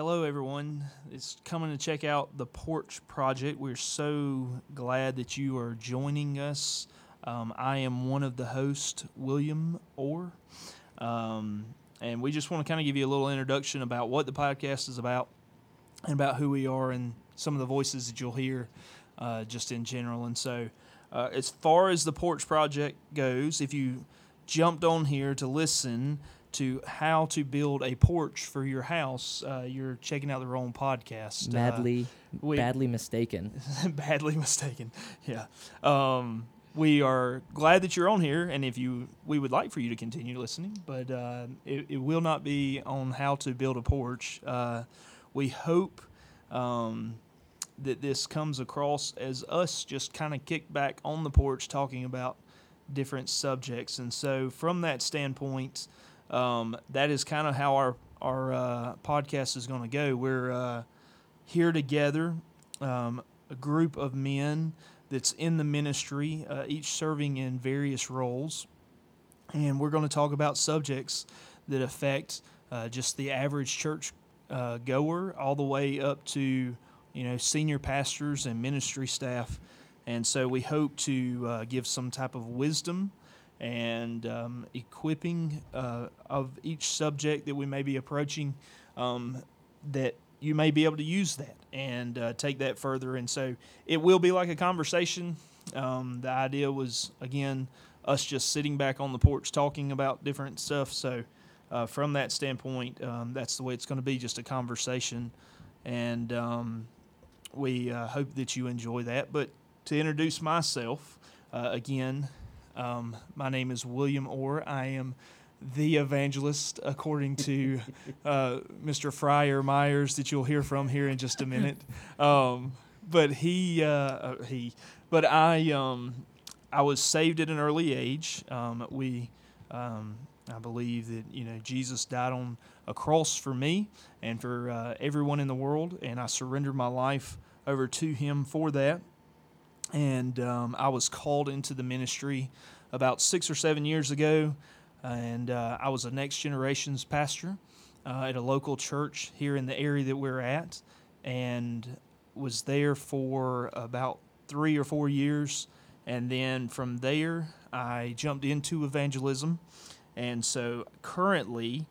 hello, everyone. It's coming to check out the Porch Project. We're so glad that you are joining us. Um, I am one of the hosts, William Orr. Um, and we just want to kind of give you a little introduction about what the podcast is about and about who we are and some of the voices that you'll hear uh, just in general. And so, uh, as far as the Porch Project goes, if you jumped on here to listen, to how to build a porch for your house, uh, you're checking out the wrong podcast. Badly, uh, we, badly mistaken. badly mistaken. Yeah. Um, we are glad that you're on here, and if you, we would like for you to continue listening, but uh, it, it, will not be on how to build a porch. Uh, we hope um, that this comes across as us just kind of kick back on the porch talking about different subjects, and so from that standpoint um, that is kind of how our our uh, podcast is going to go. We're uh, here together, um, a group of men that's in the ministry, uh, each serving in various roles, and we're going to talk about subjects that affect uh, just the average church uh, goer, all the way up to you know senior pastors and ministry staff. And so we hope to uh, give some type of wisdom and um, equipping uh, of each subject that we may be approaching um, that you may be able to use that and uh, take that further. And so it will be like a conversation. Um, the idea was, again, us just sitting back on the porch talking about different stuff. So, uh, from that standpoint, um, that's the way it's going to be just a conversation. And um, we uh, hope that you enjoy that. But to introduce myself, uh, again, um, my name is William Orr. I am the evangelist, according to uh, Mr. Friar Myers, that you'll hear from here in just a minute. Um, but he, uh, uh, he, but I, um, I was saved at an early age. Um, we, um, I believe that you know Jesus died on a cross for me and for uh, everyone in the world, and I surrendered my life over to Him for that and um, I was called into the ministry about six or seven years ago, and uh, I was a next generations pastor uh, at a local church here in the area that we're at, and was there for about three or four years, and then from there I jumped into evangelism, and so currently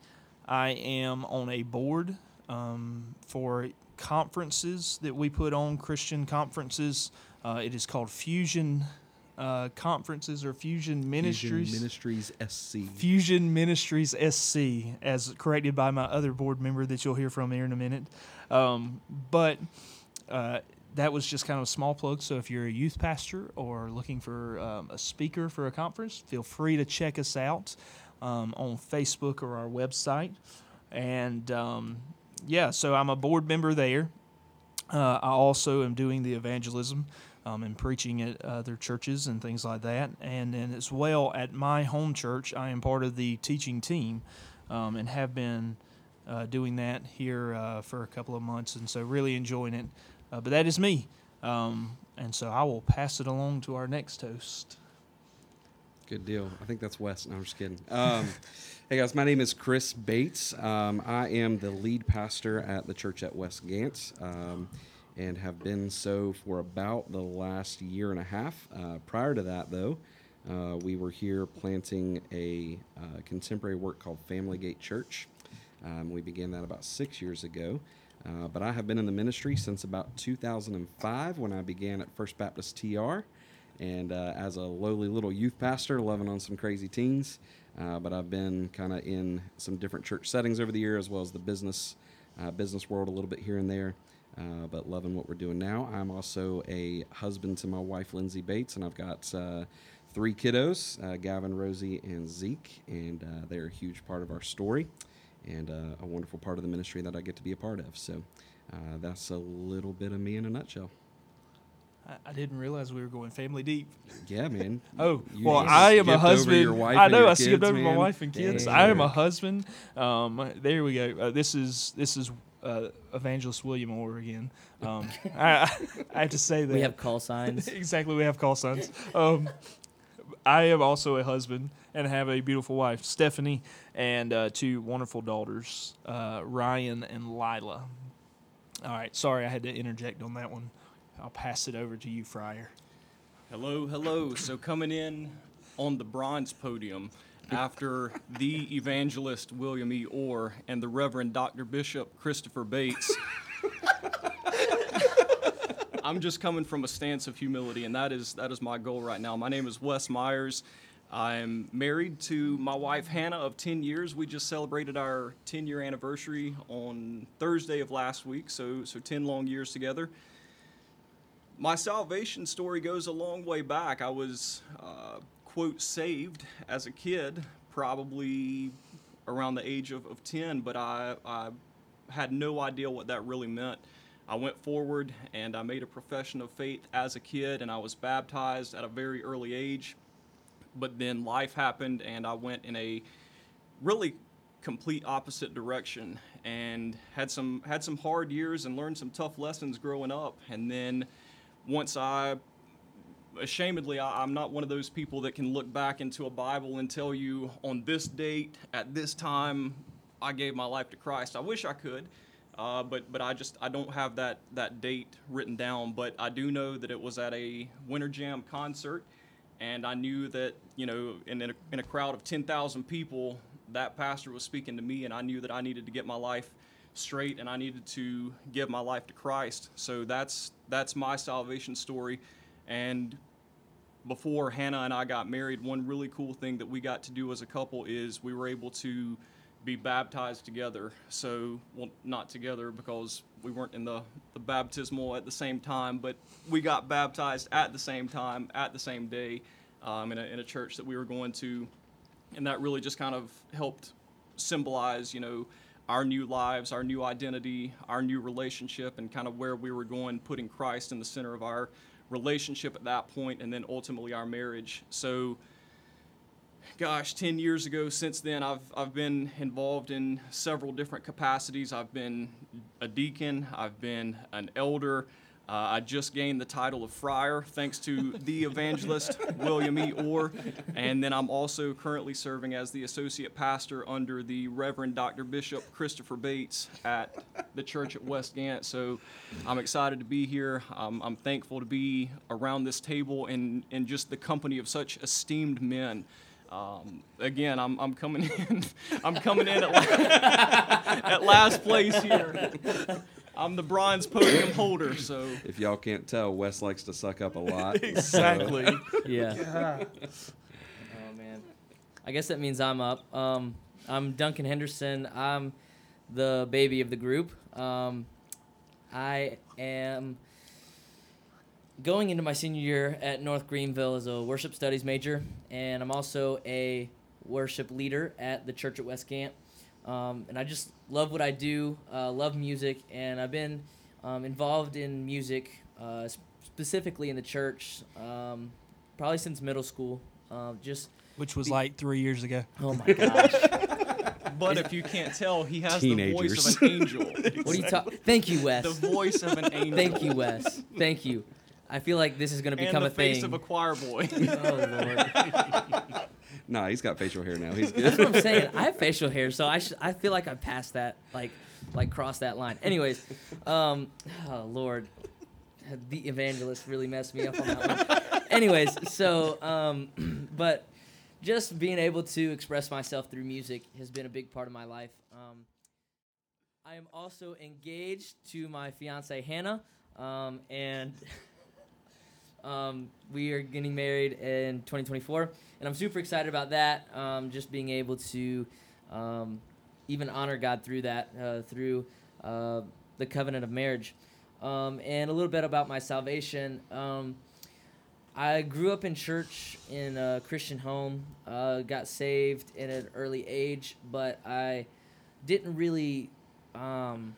I am on a board um, for conferences that we put on Christian conferences uh, it is called Fusion uh, Conferences or Fusion Ministries. Fusion Ministries SC. Fusion Ministries SC, as corrected by my other board member that you'll hear from here in a minute. Um, but uh, that was just kind of a small plug. So if you're a youth pastor or looking for um, a speaker for a conference, feel free to check us out um, on Facebook or our website. And um, yeah, so I'm a board member there. Uh, I also am doing the evangelism um, and preaching at other churches and things like that. And then as well at my home church, I am part of the teaching team um, and have been uh, doing that here uh, for a couple of months. And so really enjoying it. Uh, but that is me. Um, and so I will pass it along to our next host. Good deal. I think that's Wes. No, I'm just kidding. Um, hey guys, my name is Chris Bates. Um, I am the lead pastor at the church at West Gants. Um, and have been so for about the last year and a half. Uh, prior to that, though, uh, we were here planting a uh, contemporary work called Family Gate Church. Um, we began that about six years ago. Uh, but I have been in the ministry since about 2005 when I began at First Baptist TR. And uh, as a lowly little youth pastor, loving on some crazy teens. Uh, but I've been kind of in some different church settings over the year, as well as the business business world a little bit here and there uh, but loving what we're doing now. I'm also a husband to my wife, Lindsay Bates, and I've got uh, three kiddos uh, Gavin, Rosie, and Zeke, and uh, they're a huge part of our story and uh, a wonderful part of the ministry that I get to be a part of. So uh, that's a little bit of me in a nutshell. I didn't realize we were going family deep. Yeah, man. oh, you well, I am a husband. I know I skipped over my wife and kids. Dang. I am a husband. Um, there we go. Uh, this is this is uh, Evangelist William Orr again. Um, I, I, have to say that we have call signs. exactly, we have call signs. Um, I am also a husband and have a beautiful wife, Stephanie, and uh, two wonderful daughters, uh, Ryan and Lila. All right, sorry I had to interject on that one. I'll pass it over to you, Friar. Hello, hello. So coming in on the bronze podium after the evangelist William E. Orr and the Reverend Dr. Bishop Christopher Bates. I'm just coming from a stance of humility, and that is that is my goal right now. My name is Wes Myers. I'm married to my wife Hannah of 10 years. We just celebrated our 10 year anniversary on Thursday of last week, so so 10 long years together my salvation story goes a long way back. I was, uh, quote, saved as a kid, probably around the age of, of 10, but I, I had no idea what that really meant. I went forward and I made a profession of faith as a kid, and I was baptized at a very early age. But then life happened, and I went in a really complete opposite direction and had some had some hard years and learned some tough lessons growing up and then once I, ashamedly, I, am not one of those people that can look back into a Bible and tell you on this date, at this time, I gave my life to Christ. I wish I could. Uh, but but I just I don't have that that date written down. But I do know that it was at a Winter Jam concert, and I knew that you know in in a, in a crowd of ten thousand people, that pastor was speaking to me, and I knew that I needed to get my life straight and I needed to give my life to Christ. So that's that's my salvation story. And before Hannah and I got married, one really cool thing that we got to do as a couple is we were able to be baptized together. So, well, not together because we weren't in the, the baptismal at the same time, but we got baptized at the same time, at the same day, um, in, a, in a church that we were going to. And that really just kind of helped symbolize, you know, our new lives, our new identity, our new relationship, and kind of where we were going, putting Christ in the center of our relationship at that point, and then ultimately our marriage. So, gosh, 10 years ago, since then, I've, I've been involved in several different capacities. I've been a deacon, I've been an elder, uh, I just gained the title of friar thanks to the evangelist William E. Orr, and then I'm also currently serving as the associate pastor under the Reverend Dr. Bishop Christopher Bates at the church at West Gant. So I'm excited to be here. Um, I'm thankful to be around this table and in just the company of such esteemed men. Um, again, I'm, I'm coming in. I'm coming in at, la- at last place here. I'm the bronze podium holder, so If y'all can't tell, Wes likes to suck up a lot. Exactly. Yeah. oh man. I guess that means I'm up. Um, I'm Duncan Henderson. I'm the baby of the group. Um, I am going into my senior year at North Greenville as a worship studies major, and I'm also a worship leader at the church at West Gant. Um, and I just love what I do, uh, love music, and I've been um, involved in music, uh, specifically in the church, um, probably since middle school. Uh, just Which was like three years ago. oh my gosh, but if you can't tell, he has Teenagers. the voice of an angel. what are you talking? Thank you, Wes. the voice of an angel. Thank you, Wes. Thank you. I feel like this is gonna become And become the a face thing. of a choir boy. oh lord, Nah, he's got facial hair now. He's good. that's what I'm saying. I have facial hair, so I sh- I feel like I passed that, like like crossed that line. Anyways, um, oh lord, the evangelist really messed me up on that one. Anyways, so um, but just being able to express myself through music has been a big part of my life. Um, I am also engaged to my fiance Hannah, um, and um, we are getting married in 2024, and I'm super excited about that. Um, just being able to um, even honor God through that, uh, through uh, the covenant of marriage, um, and a little bit about my salvation. Um, I grew up in church in a Christian home, uh, got saved at an early age, but I didn't really um,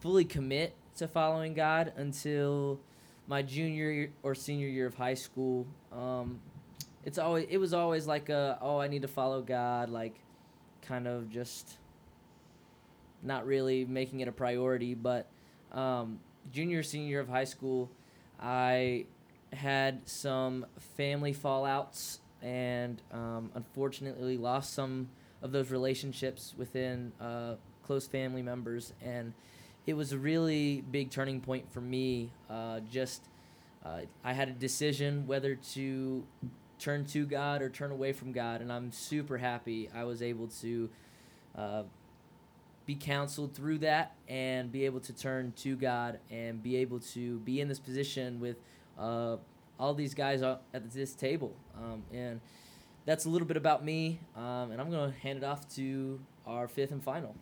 fully commit to following God until my junior or senior year of high school. Um, it's always it was always like a oh I need to follow God like kind of just not really making it a priority. But um, junior senior year of high school, I had some family fallouts and um, unfortunately lost some of those relationships within uh, close family members. And it was a really big turning point for me. Uh, just uh, I had a decision whether to turn to God or turn away from God, and I'm super happy I was able to uh, be counseled through that and be able to turn to God and be able to be in this position with uh, all these guys at this table. Um, and that's a little bit about me, um, and I'm going to hand it off to our fifth and final.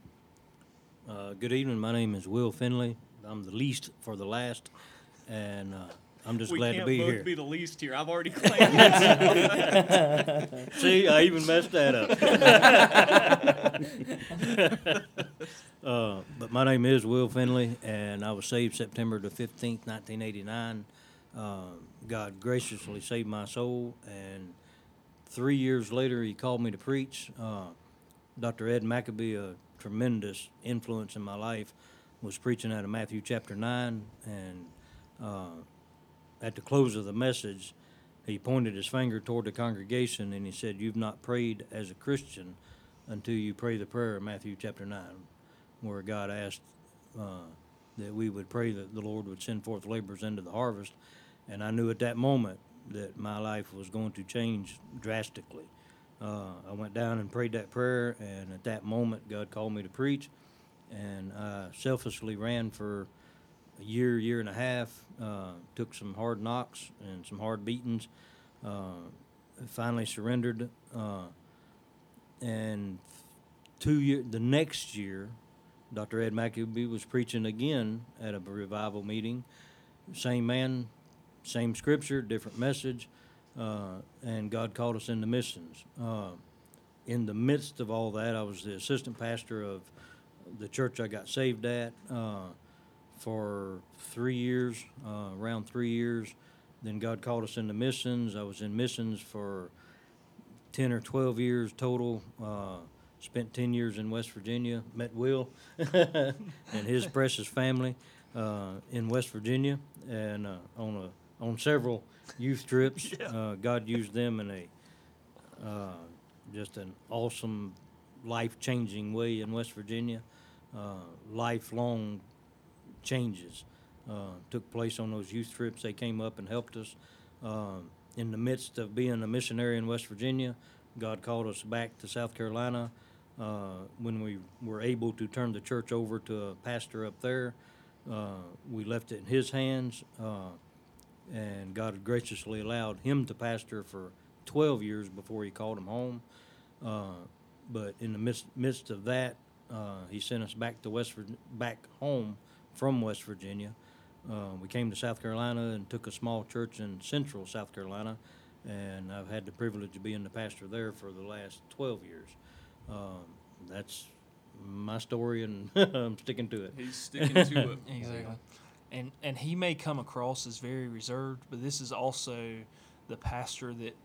Uh, good evening. My name is Will Finley. I'm the least for the last, and uh, I'm just we glad can't to be both here. be the least here. I've already claimed it. See, I even messed that up. uh, but my name is Will Finley, and I was saved September the 15th, 1989. Uh, God graciously saved my soul, and three years later, He called me to preach. Uh, Dr. Ed Maccabee, a tremendous influence in my life, was preaching out of Matthew chapter 9, and uh, at the close of the message, he pointed his finger toward the congregation and he said, You've not prayed as a Christian until you pray the prayer of Matthew chapter 9, where God asked uh, that we would pray that the Lord would send forth laborers into the harvest. And I knew at that moment that my life was going to change drastically. Uh, I went down and prayed that prayer, and at that moment, God called me to preach. And I selflessly ran for a year, year and a half. Uh, took some hard knocks and some hard beatings. Uh, finally surrendered. Uh, and two year, the next year, Dr. Ed Maccabee was preaching again at a revival meeting. Same man, same scripture, different message, uh, and God called us into missions. Uh, in the midst of all that, I was the assistant pastor of the church I got saved at uh, for three years, uh, around three years. Then God called us into missions. I was in missions for 10 or 12 years total. Uh, spent 10 years in West Virginia. Met Will and his precious family in West Virginia and on a on several youth trips. Uh, God used them in a uh, just an awesome, life changing way in West Virginia. Uh, lifelong changes uh, took place on those youth trips. They came up and helped us. Um, in the midst of being a missionary in West Virginia, God called us back to South Carolina. Uh, when we were able to turn the church over to a pastor up there, uh, we left it in his hands, uh, and God graciously allowed him to pastor for 12 years before he called him home. Uh, but in the midst, midst of that, uh, he sent us back to West Vir- back home from West Virginia. Uh, we came to South Carolina and took a small church in central South Carolina, and I've had the privilege of being the pastor there for the last 12 years. Um, that's my story, and I'm sticking to it. He's sticking to it. Exactly. And and he may come across as very reserved, but this is also the pastor that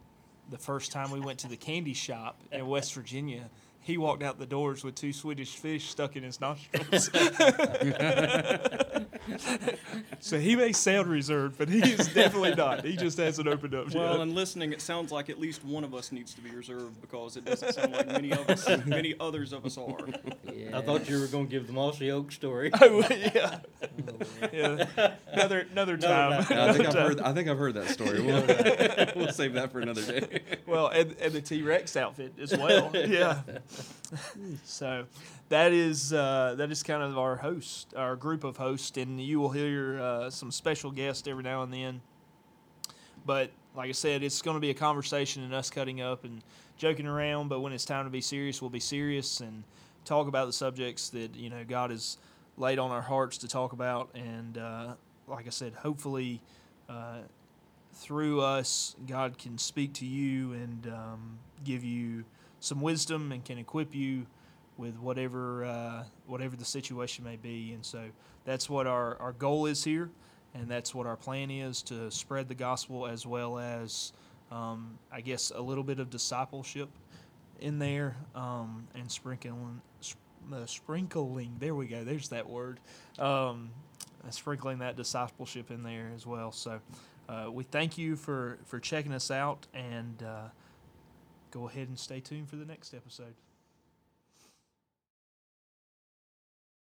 the first time we went to the candy shop in West Virginia, he walked out the doors with two Swedish fish stuck in his nostrils. so he may sound reserved, but he is definitely not. He just hasn't opened up Well, yet. and listening, it sounds like at least one of us needs to be reserved because it doesn't sound like many of us, many others of us are. Yeah. I thought you were going to give the Mossy Oak story. Oh, yeah. yeah. Another another time. I think Another I've heard. I think I've heard that story. We'll, we'll save that for another day. Well, and, and the T Rex outfit as well. yeah. So that is uh, that is kind of our host, our group of hosts, and you will hear uh, some special guests every now and then. But like I said, it's going to be a conversation and us cutting up and joking around. But when it's time to be serious, we'll be serious and talk about the subjects that you know God has laid on our hearts to talk about. And uh, like I said, hopefully. Uh, through us, God can speak to you and um, give you some wisdom and can equip you with whatever uh, whatever the situation may be. And so that's what our, our goal is here, and that's what our plan is to spread the gospel as well as, um, I guess, a little bit of discipleship in there um, and sprinkling. sp- Uh, sprinkling, there we go. There's that word. Um, uh, sprinkling that discipleship in there as well. So, uh, we thank you for, for checking us out, and uh, go ahead and stay tuned for the next episode.